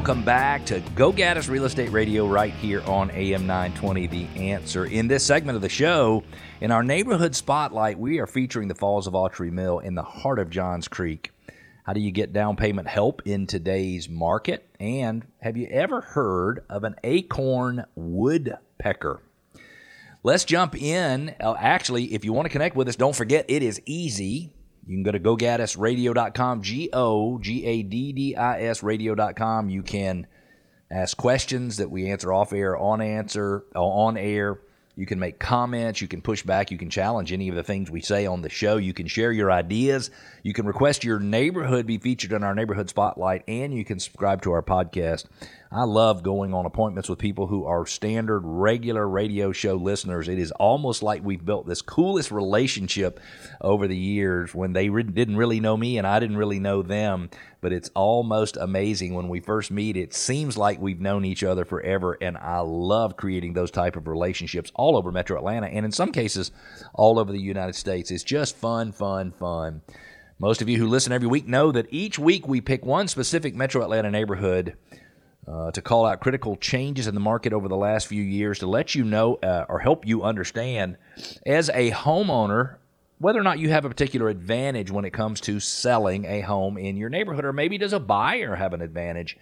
Welcome back to Go Gaddis Real Estate Radio right here on AM 920 The Answer. In this segment of the show, in our neighborhood spotlight, we are featuring the Falls of Autry Mill in the heart of Johns Creek. How do you get down payment help in today's market? And have you ever heard of an acorn woodpecker? Let's jump in. Uh, actually, if you want to connect with us, don't forget it is easy. You can go to gogaddisradio.com, G O G A D D I S radio.com. You can ask questions that we answer off air, on answer, uh, on air. You can make comments. You can push back. You can challenge any of the things we say on the show. You can share your ideas. You can request your neighborhood be featured in our neighborhood spotlight, and you can subscribe to our podcast. I love going on appointments with people who are standard, regular radio show listeners. It is almost like we've built this coolest relationship over the years when they re- didn't really know me and I didn't really know them. But it's almost amazing when we first meet. It seems like we've known each other forever, and I love creating those type of relationships all over Metro Atlanta and in some cases all over the United States. It's just fun, fun, fun. Most of you who listen every week know that each week we pick one specific Metro Atlanta neighborhood uh, to call out critical changes in the market over the last few years to let you know uh, or help you understand as a homeowner whether or not you have a particular advantage when it comes to selling a home in your neighborhood, or maybe does a buyer have an advantage?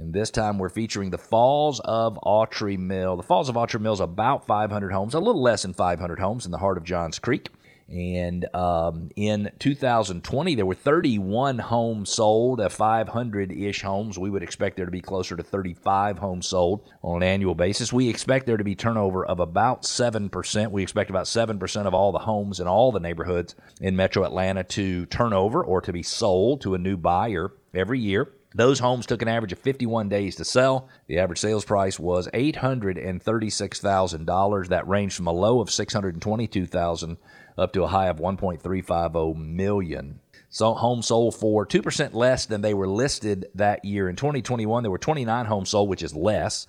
And this time we're featuring the Falls of Autry Mill. The Falls of Autry Mill is about 500 homes, a little less than 500 homes in the heart of Johns Creek. And um, in 2020, there were 31 homes sold, at 500 ish homes. We would expect there to be closer to 35 homes sold on an annual basis. We expect there to be turnover of about 7%. We expect about 7% of all the homes in all the neighborhoods in metro Atlanta to turn over or to be sold to a new buyer every year. Those homes took an average of 51 days to sell. The average sales price was $836,000. That ranged from a low of 622,000 up to a high of 1.350 million. So homes sold for 2% less than they were listed that year. In 2021, there were 29 homes sold, which is less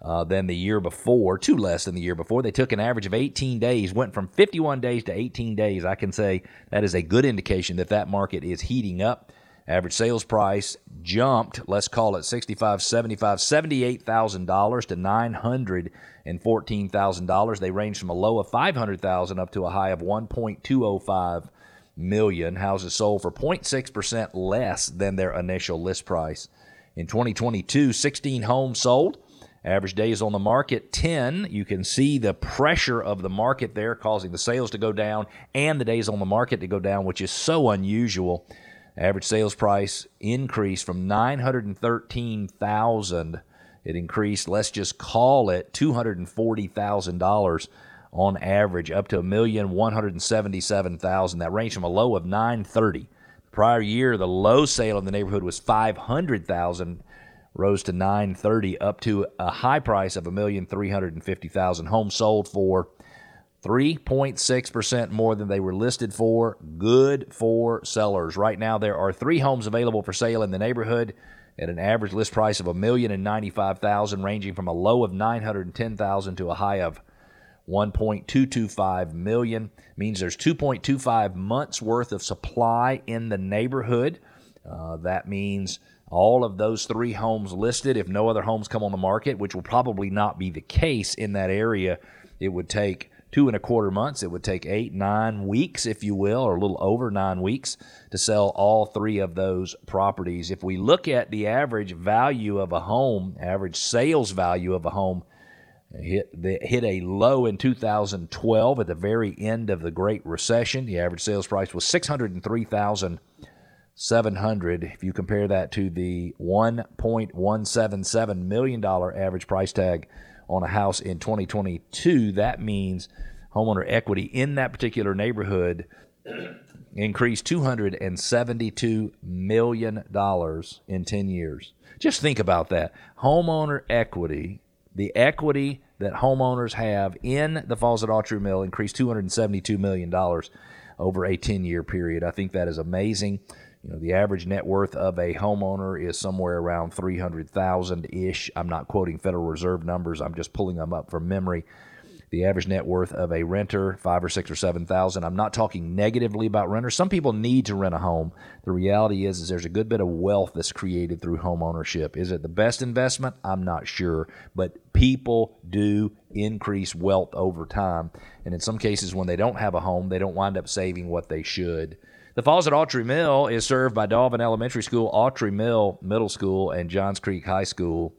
uh, than the year before, two less than the year before. They took an average of 18 days, went from 51 days to 18 days. I can say that is a good indication that that market is heating up. Average sales price jumped, let's call it 65, 75, $78,000 to 900 and fourteen thousand dollars. They range from a low of five hundred thousand up to a high of one point two oh five million. Houses sold for 0.6 percent less than their initial list price. In 2022, 16 homes sold. Average days on the market 10. You can see the pressure of the market there causing the sales to go down and the days on the market to go down, which is so unusual. Average sales price increased from 913,000 it increased, let's just call it $240,000 on average, up to a million one hundred seventy-seven thousand. That ranged from a low of 930. The prior year, the low sale in the neighborhood was 500,000, rose to 930, up to a high price of a million three hundred and fifty thousand. Homes sold for 3.6% more than they were listed for. Good for sellers. Right now, there are three homes available for sale in the neighborhood at an average list price of a million and ninety-five thousand, ranging from a low of nine hundred and ten thousand to a high of 1.225 million means there's 2.25 months worth of supply in the neighborhood. Uh, that means all of those three homes listed, if no other homes come on the market, which will probably not be the case in that area, it would take two and a quarter months. It would take eight, nine weeks, if you will, or a little over nine weeks to sell all three of those properties. If we look at the average value of a home, average sales value of a home, hit hit a low in 2012 at the very end of the Great Recession. The average sales price was 603,000. 700 if you compare that to the 1.177 million dollar average price tag on a house in 2022, that means homeowner equity in that particular neighborhood increased $272 million in 10 years. Just think about that. Homeowner equity, the equity that homeowners have in the Falls at Autry Mill increased $272 million over a 10 year period. I think that is amazing. You know, the average net worth of a homeowner is somewhere around 300,000 ish. I'm not quoting Federal Reserve numbers, I'm just pulling them up from memory. the average net worth of a renter five or six or seven thousand. I'm not talking negatively about renters. Some people need to rent a home. The reality is, is there's a good bit of wealth that's created through home ownership is it the best investment? I'm not sure. But people do increase wealth over time. And in some cases when they don't have a home they don't wind up saving what they should the Falls at Autry Mill is served by Dolvin Elementary School, Autry Mill Middle School, and Johns Creek High School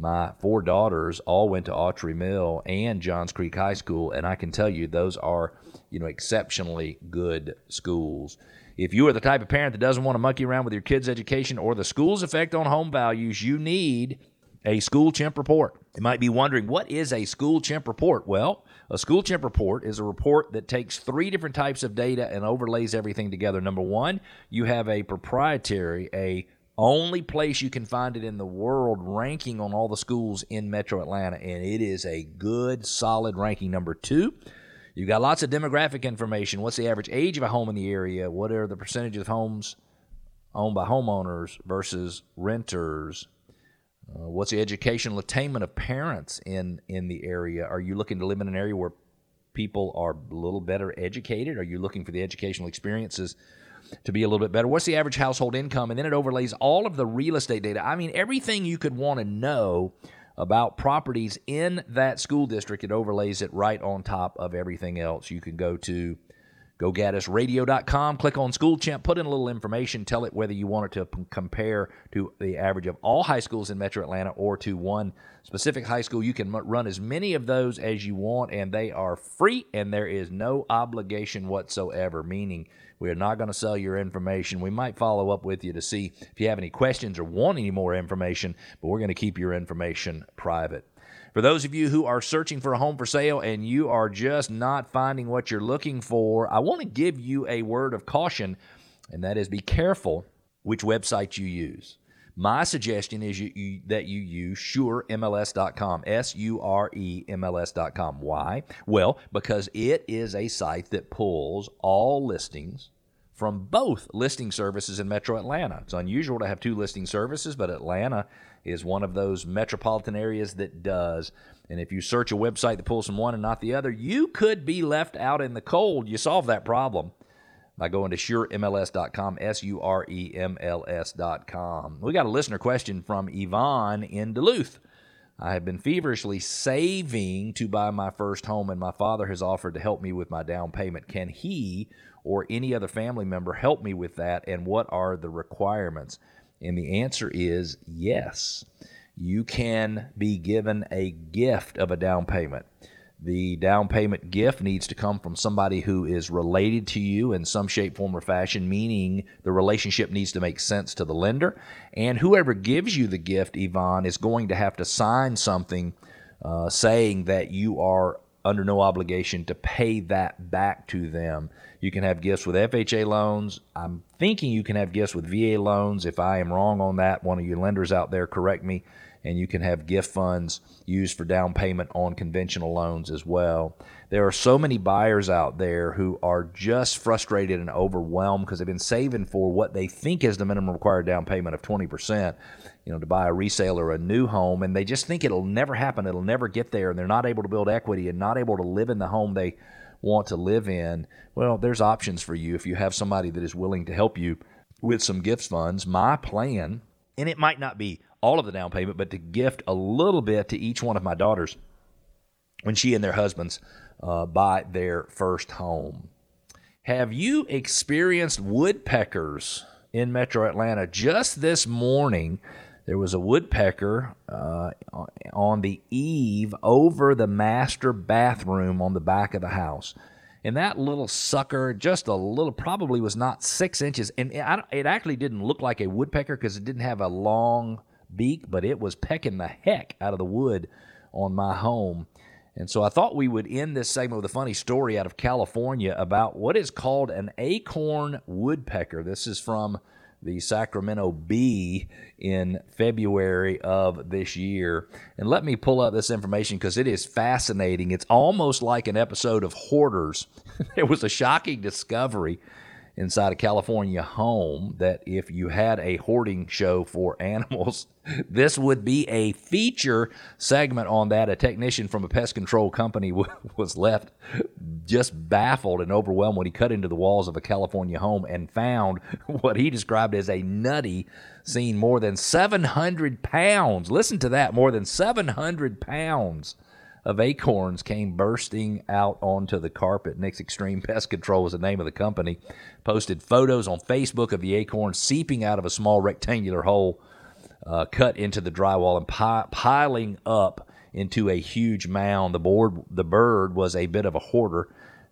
my four daughters all went to Autry Mill and Johns Creek High School, and I can tell you those are, you know, exceptionally good schools. If you are the type of parent that doesn't want to monkey around with your kids' education or the school's effect on home values, you need a school chimp report. You might be wondering, what is a school chimp report? Well, a school chimp report is a report that takes three different types of data and overlays everything together. Number one, you have a proprietary, a only place you can find it in the world ranking on all the schools in metro Atlanta, and it is a good, solid ranking. Number two, you've got lots of demographic information. What's the average age of a home in the area? What are the percentage of homes owned by homeowners versus renters? Uh, what's the educational attainment of parents in, in the area? Are you looking to live in an area where people are a little better educated? Are you looking for the educational experiences to be a little bit better. What's the average household income? And then it overlays all of the real estate data. I mean, everything you could want to know about properties in that school district, it overlays it right on top of everything else. You can go to GoGaddisRadio.com, click on School Chimp, put in a little information, tell it whether you want it to p- compare to the average of all high schools in Metro Atlanta or to one specific high school. You can run as many of those as you want, and they are free, and there is no obligation whatsoever, meaning we are not going to sell your information. We might follow up with you to see if you have any questions or want any more information, but we're going to keep your information private. For those of you who are searching for a home for sale and you are just not finding what you're looking for, I want to give you a word of caution, and that is be careful which website you use. My suggestion is you, you, that you use suremls.com, S U R E M L S.com. Why? Well, because it is a site that pulls all listings from both listing services in Metro Atlanta. It's unusual to have two listing services, but Atlanta is one of those metropolitan areas that does. And if you search a website that pulls from one and not the other, you could be left out in the cold. You solve that problem by going to suremls.com, S U R E M L S.com. We got a listener question from Yvonne in Duluth. I have been feverishly saving to buy my first home, and my father has offered to help me with my down payment. Can he or any other family member help me with that, and what are the requirements? And the answer is yes. You can be given a gift of a down payment. The down payment gift needs to come from somebody who is related to you in some shape, form, or fashion, meaning the relationship needs to make sense to the lender. And whoever gives you the gift, Yvonne, is going to have to sign something uh, saying that you are under no obligation to pay that back to them. You can have gifts with FHA loans. I'm thinking you can have gifts with VA loans. If I am wrong on that, one of your lenders out there, correct me and you can have gift funds used for down payment on conventional loans as well. There are so many buyers out there who are just frustrated and overwhelmed because they've been saving for what they think is the minimum required down payment of 20%, you know, to buy a resale or a new home and they just think it'll never happen, it'll never get there and they're not able to build equity and not able to live in the home they want to live in. Well, there's options for you if you have somebody that is willing to help you with some gift funds. My plan, and it might not be all of the down payment, but to gift a little bit to each one of my daughters when she and their husbands uh, buy their first home. Have you experienced woodpeckers in metro Atlanta? Just this morning, there was a woodpecker uh, on the eave over the master bathroom on the back of the house. And that little sucker, just a little, probably was not six inches. And it actually didn't look like a woodpecker because it didn't have a long beak, but it was pecking the heck out of the wood on my home. And so I thought we would end this segment with a funny story out of California about what is called an acorn woodpecker. This is from the Sacramento Bee in February of this year. And let me pull up this information because it is fascinating. It's almost like an episode of Hoarders. there was a shocking discovery inside a California home that if you had a hoarding show for animals, this would be a feature segment on that. A technician from a pest control company was left just baffled and overwhelmed when he cut into the walls of a California home and found what he described as a nutty scene more than 700 pounds. Listen to that, more than 700 pounds of acorns came bursting out onto the carpet. Nick's Extreme Pest Control was the name of the company. Posted photos on Facebook of the acorns seeping out of a small rectangular hole uh, cut into the drywall and pi- piling up into a huge mound. The board, the bird was a bit of a hoarder.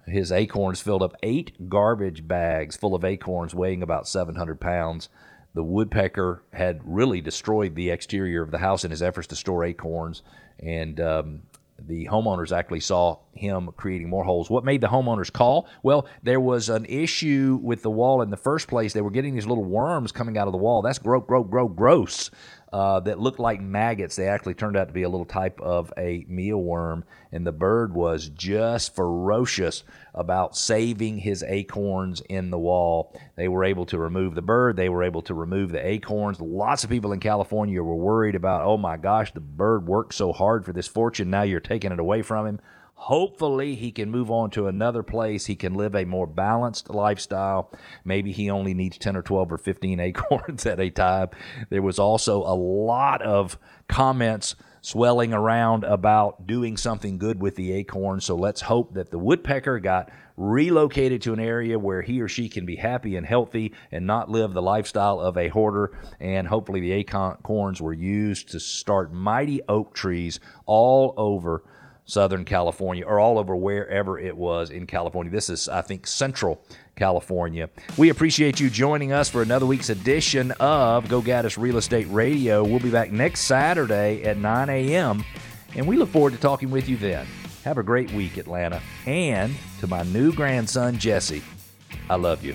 His acorns filled up eight garbage bags full of acorns weighing about 700 pounds. The woodpecker had really destroyed the exterior of the house in his efforts to store acorns, and um, the homeowners actually saw him creating more holes. What made the homeowners call? Well, there was an issue with the wall in the first place. They were getting these little worms coming out of the wall. That's gross, gross, gross, gross uh, that looked like maggots. They actually turned out to be a little type of a mealworm, and the bird was just ferocious about saving his acorns in the wall. They were able to remove the bird, they were able to remove the acorns. Lots of people in California were worried about, oh my gosh, the bird worked so hard for this fortune, now you're taking it away from him. Hopefully, he can move on to another place. He can live a more balanced lifestyle. Maybe he only needs 10 or 12 or 15 acorns at a time. There was also a lot of comments swelling around about doing something good with the acorn. So let's hope that the woodpecker got relocated to an area where he or she can be happy and healthy and not live the lifestyle of a hoarder. And hopefully, the acorns were used to start mighty oak trees all over Southern California or all over wherever it was in California. This is, I think, Central California. We appreciate you joining us for another week's edition of Go Gaddis Real Estate Radio. We'll be back next Saturday at 9 a.m., and we look forward to talking with you then. Have a great week, Atlanta. And to my new grandson, Jesse, I love you.